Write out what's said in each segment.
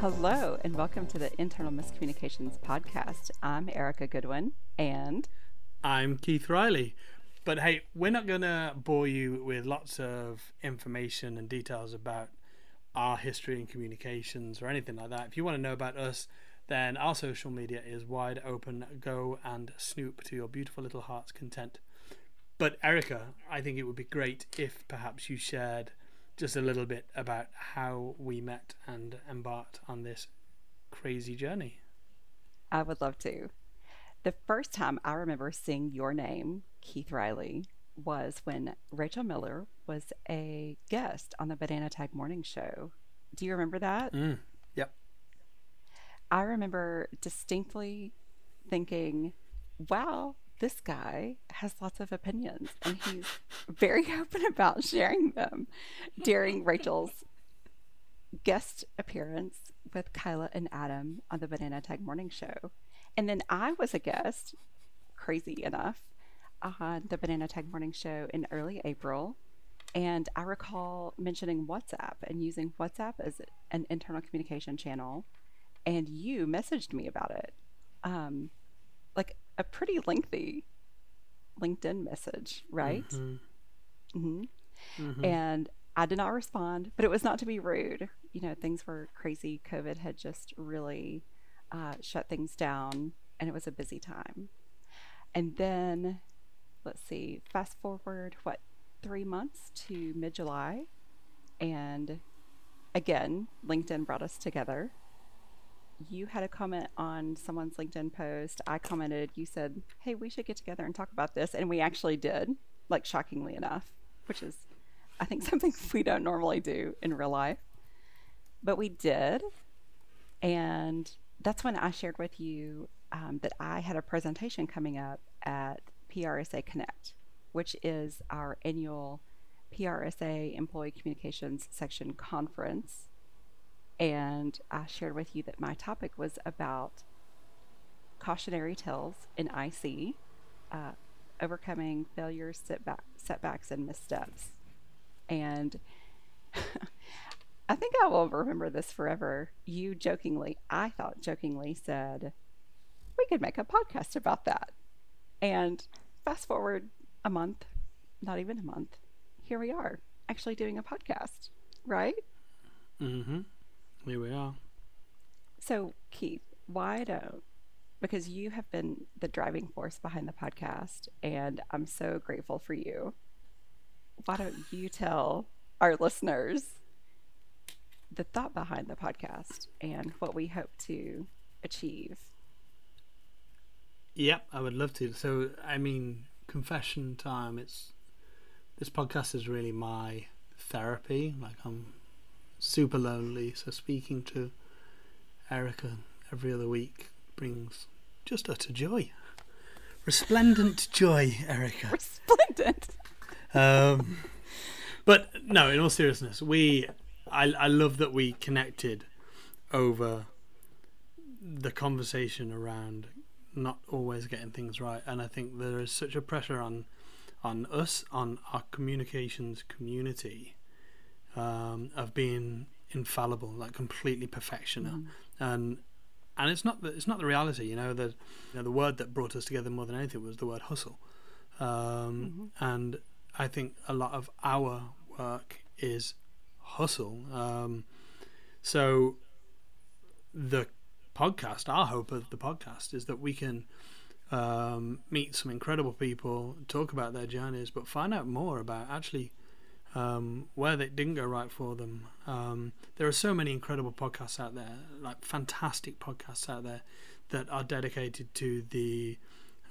Hello, and welcome to the Internal Miscommunications Podcast. I'm Erica Goodwin, and I'm Keith Riley. But hey, we're not going to bore you with lots of information and details about our history and communications or anything like that. If you want to know about us, then our social media is wide open. Go and snoop to your beautiful little heart's content. But Erica, I think it would be great if perhaps you shared just a little bit about how we met and embarked on this crazy journey. I would love to. The first time I remember seeing your name, Keith Riley, was when Rachel Miller was a guest on the Banana Tag Morning Show. Do you remember that? Mm. I remember distinctly thinking, wow, this guy has lots of opinions and he's very open about sharing them during Rachel's guest appearance with Kyla and Adam on the Banana Tag Morning Show. And then I was a guest, crazy enough, on the Banana Tag Morning Show in early April. And I recall mentioning WhatsApp and using WhatsApp as an internal communication channel. And you messaged me about it. Um, like a pretty lengthy LinkedIn message, right? Mm-hmm. Mm-hmm. Mm-hmm. And I did not respond, but it was not to be rude. You know, things were crazy. COVID had just really uh, shut things down, and it was a busy time. And then, let's see, fast forward, what, three months to mid July. And again, LinkedIn brought us together you had a comment on someone's LinkedIn post. I commented, you said, hey, we should get together and talk about this. And we actually did, like shockingly enough, which is, I think, something we don't normally do in real life. But we did. And that's when I shared with you um, that I had a presentation coming up at PRSA Connect, which is our annual PRSA Employee Communications Section conference and I shared with you that my topic was about cautionary tales in IC, uh, overcoming failures, setback, setbacks, and missteps. And I think I will remember this forever. You jokingly, I thought jokingly, said, We could make a podcast about that. And fast forward a month, not even a month, here we are actually doing a podcast, right? Mm hmm. Here we are. So, Keith, why don't because you have been the driving force behind the podcast, and I'm so grateful for you. Why don't you tell our listeners the thought behind the podcast and what we hope to achieve? Yep, I would love to. So, I mean, confession time. It's this podcast is really my therapy. Like I'm super lonely, so speaking to Erica every other week brings just utter joy. Resplendent joy, Erica. Resplendent. Um, but no, in all seriousness, we I I love that we connected over the conversation around not always getting things right, and I think there is such a pressure on on us on our communications community um, of being infallible, like completely perfectional, mm. and and it's not the, it's not the reality. You know the you know, the word that brought us together more than anything was the word hustle, um, mm-hmm. and I think a lot of our work is hustle. Um, so the podcast, our hope of the podcast is that we can um, meet some incredible people, talk about their journeys, but find out more about actually um, where they didn't go right for them. Um, there are so many incredible podcasts out there, like fantastic podcasts out there that are dedicated to the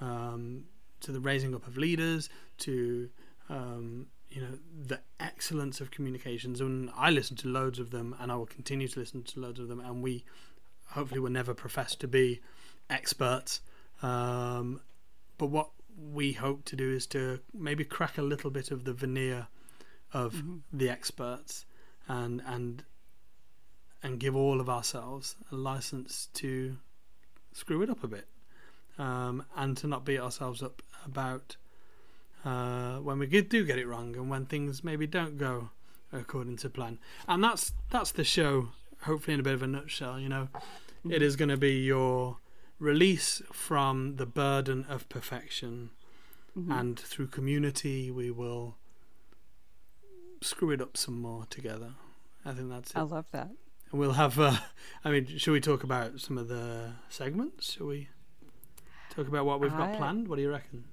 um, to the raising up of leaders, to um, you know the excellence of communications. And I listen to loads of them, and I will continue to listen to loads of them. And we hopefully will never profess to be experts, um, but what we hope to do is to maybe crack a little bit of the veneer of mm-hmm. the experts and and and give all of ourselves a license to screw it up a bit um, and to not beat ourselves up about uh, when we do get it wrong and when things maybe don't go according to plan. And that's that's the show. Hopefully, in a bit of a nutshell, you know, it is going to be your release from the burden of perfection, Mhm. and through community, we will screw it up some more together. I think that's it. I love that. And we'll have. Uh, I mean, should we talk about some of the segments? Shall we talk about what we've got I- planned? What do you reckon?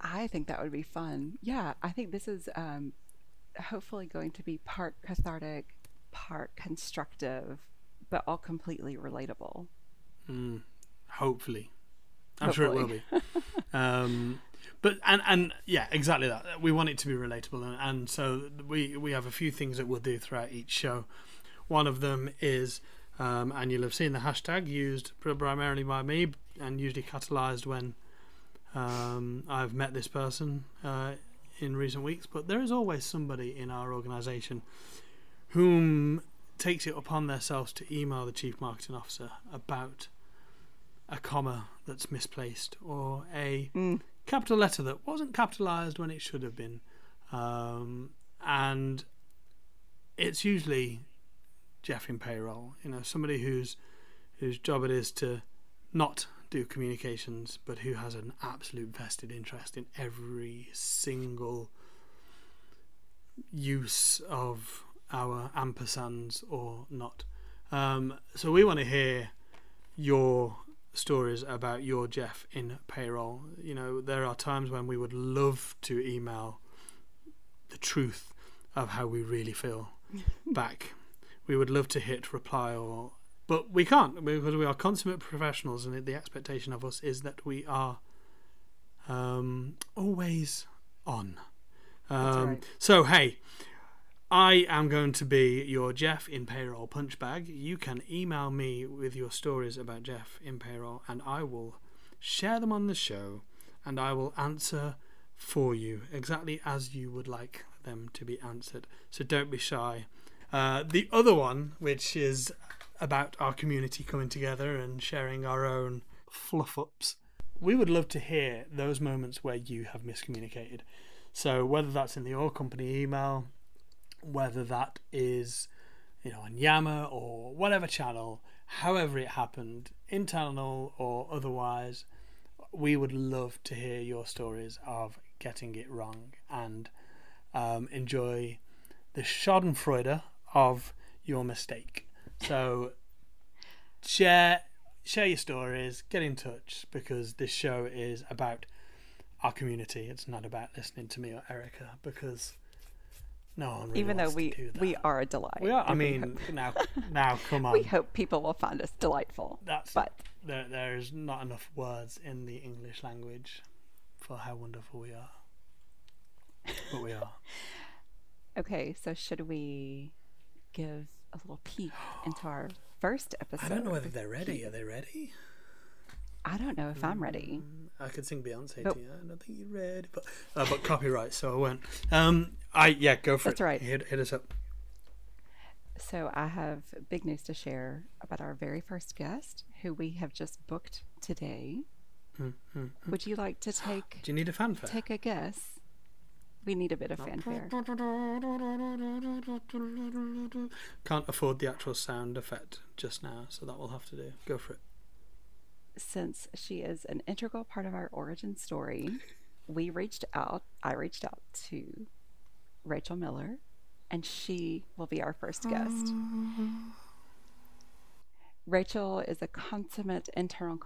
I think that would be fun. Yeah, I think this is um, hopefully going to be part cathartic, part constructive, but all completely relatable. Mm, hopefully, I'm sure it will be. Um, but and and yeah, exactly that. We want it to be relatable, and, and so we we have a few things that we'll do throughout each show. One of them is, um, and you'll have seen the hashtag used primarily by me, and usually catalyzed when um, I've met this person uh, in recent weeks. But there is always somebody in our organisation whom takes it upon themselves to email the chief marketing officer about a comma that's misplaced or a Mm. Capital letter that wasn't capitalized when it should have been. Um, and it's usually Jeff in payroll, you know, somebody whose whose job it is to not do communications, but who has an absolute vested interest in every single use of our ampersands or not. Um, so we want to hear your stories about your Jeff in payroll. You know, there are times when we would love to email the truth of how we really feel back. We would love to hit reply or but we can't because we are consummate professionals and the expectation of us is that we are um, always on. Um, right. So hey, I am going to be your Jeff in payroll punch bag. You can email me with your stories about Jeff in payroll, and I will share them on the show, and I will answer for you exactly as you would like them to be answered. So don't be shy. Uh, the other one, which is about our community coming together and sharing our own fluff ups, we would love to hear those moments where you have miscommunicated. So whether that's in the oil company email, whether that is you know on Yammer or whatever channel, however it happened, internal or otherwise, we would love to hear your stories of getting it wrong and um, enjoy the Schadenfreude of your mistake. So share share your stories, get in touch because this show is about our community. It's not about listening to me or Erica because no really Even though we we are a delight. We are. I mean, now, now, come on. we hope people will find us delightful. That's But there. There's not enough words in the English language for how wonderful we are. But we are. okay, so should we give a little peek into our first episode? I don't know whether they're ready. Are they ready? I don't know if I'm ready. Mm. I could sing Beyonce But- to you. I don't think you're ready, but uh, but copyright, so I won't. Um, I yeah, go for That's it. right. Hit, hit us up. So I have big news to share about our very first guest, who we have just booked today. Mm, mm. Would you like to take Do you need a fanfare? take a guess? We need a bit of fanfare. Can't afford the actual sound effect just now, so that will have to do. Go for it. Since she is an integral part of our origin story, we reached out. I reached out to Rachel Miller, and she will be our first guest. Rachel is a consummate internal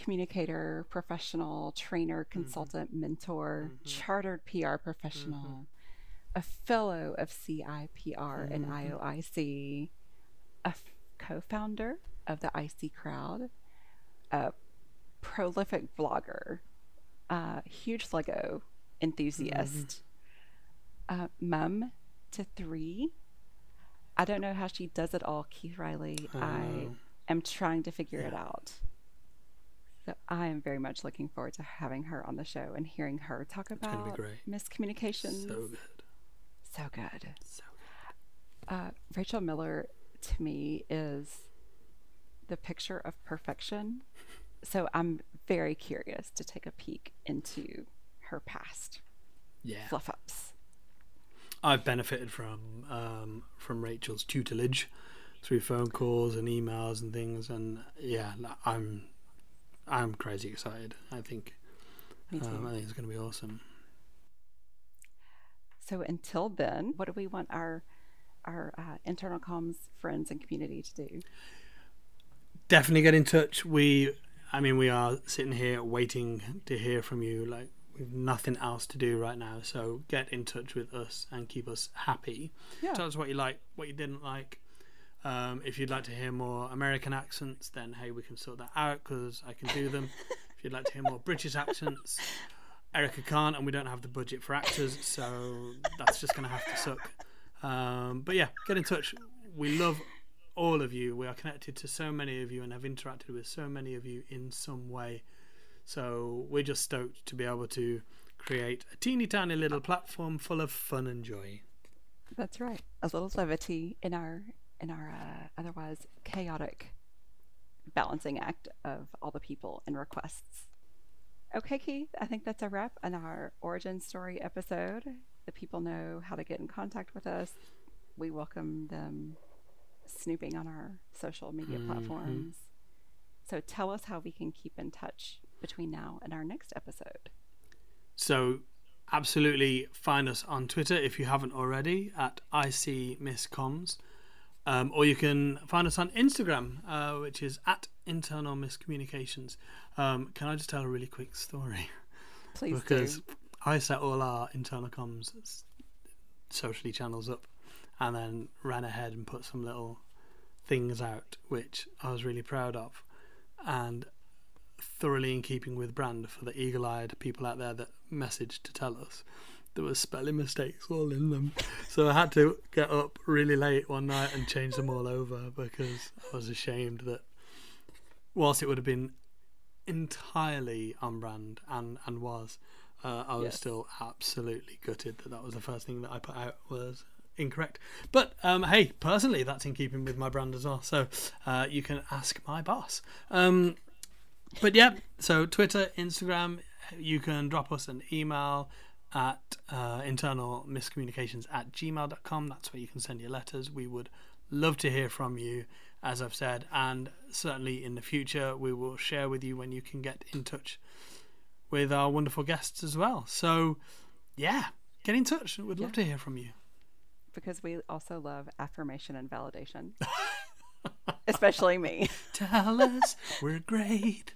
communicator, professional, trainer, mm-hmm. consultant, mentor, mm-hmm. chartered PR professional, mm-hmm. a fellow of CIPR and IOIC, a f- co founder of the IC Crowd, a prolific vlogger, a huge Lego enthusiast, uh, mum to three. I don't know how she does it all, Keith Riley. I Oh. am trying to figure it out. So I am very much looking forward to having her on the show and hearing her talk about great. miscommunications. So good. So good. So Uh, Rachel Miller to me is the picture of perfection. So I'm very curious to take a peek into her past Yeah. fluff ups. I've benefited from um, from Rachel's tutelage through phone calls and emails and things, and yeah, I'm I'm crazy excited. I think um, I think it's going to be awesome. So until then, what do we want our our uh, internal comms friends and community to do? Definitely get in touch. We, I mean, we are sitting here waiting to hear from you. Like we've nothing else to do right now, so get in touch with us and keep us happy. Yeah. Tell us what you like, what you didn't like. Um, if you'd like to hear more American accents, then hey, we can sort that out because I can do them. if you'd like to hear more British accents, Erica can't, and we don't have the budget for actors, so that's just going to have to suck. Um, but yeah, get in touch. We love all of you. We are connected to so many of you and have interacted with so many of you in some way. So we're just stoked to be able to create a teeny tiny little platform full of fun and joy. That's right. A little levity in our in our uh, otherwise chaotic balancing act of all the people and requests. Okay, Keith, I think that's a wrap on our origin story episode. The people know how to get in contact with us. We welcome them snooping on our social media Mhm. platforms. So tell us how we can keep in touch between now and our next episode. So absolutely find us on Twitter if you haven't already at ICMissComms. Um, or you can find us on Instagram, uh, which is at Internal Miscommunications. Um, can I just tell a really quick story? Please because do. I set all our internal comms socially channels up and then ran ahead and put some little things out which I was really proud of and thoroughly in keeping with brand for the eagle-eyed people out there that messaged to tell us there were spelling mistakes all in them so I had to get up really late one night and change them all over because I was ashamed that whilst it would have been entirely on brand and and was uh, I was Yes. still absolutely gutted that that was the first thing that I put out was incorrect. But um, hey personally that's in keeping with my brand as well. So uh, you can ask my boss. Um, but yeah so Twitter Instagram you can drop us an email at uh, internal miscommunications at gmail.com that's where you can send your letters. We would love to hear from you as I've said. And certainly in the future we will share with you when you can get in touch with our wonderful guests as well. So yeah get in touch. We'd love Yeah. to hear from you because we also love affirmation and validation, especially me. tell us we're great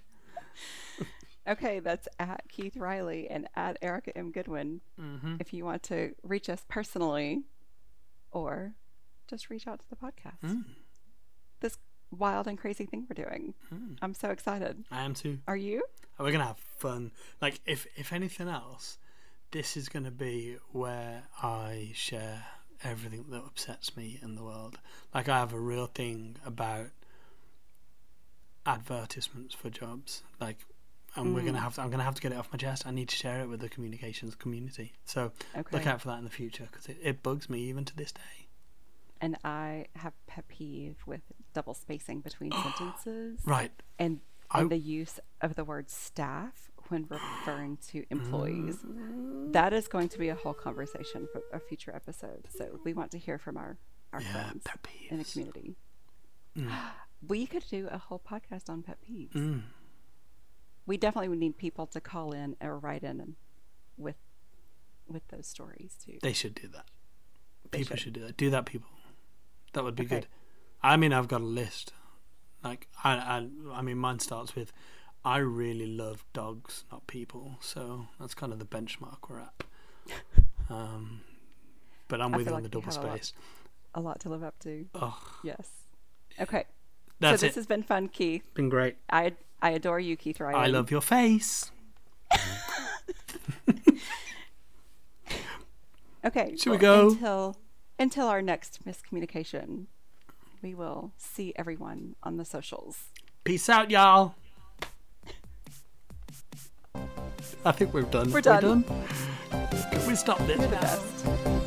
Okay, that's at Keith Riley and at Erica M. Goodwin. mm-hmm. If you want to reach us personally or just reach out to the podcast. Mm. This wild and crazy thing we're doing. Mm. I'm so excited. I am too Are you? we're gonna have fun like if if anything else this is gonna be where I share everything that upsets me in the world. Like I have a real thing about advertisements for jobs. Like and we're gonna Mm. have to, I'm gonna have to get it off my chest. I need to share it with the communications community. So Okay. look out for that in the future because it, it bugs me even to this day. And I have pet peeve with double spacing between sentences right. and, I- and the use of the word staff when referring to employees. Mm. That is going to be a whole conversation for a future episode. So we want to hear from our, our yeah friends in the community. Mm. We could do a whole podcast on pet peeves. Mm. We definitely would need people to call in or write in and with with those stories too. They should do that. They people should. should. do that. Do that, people. That would be Okay. good. I mean, I've got a list. Like, I, I, I mean, mine starts with, I really love dogs, not people. So that's kind of the benchmark we're at. Um, but I'm I with you on like the double have a lot. space. A lot to live up to. Oh, Yes. Okay. that's so this it. has been fun, Keith. Been great. I I adore you, Keith Ryan. I love your face. Okay. Should we go? until until our next miscommunication? We will see everyone on the socials. Peace out, y'all. I think we're done. We're done. Can we stop this You're the best.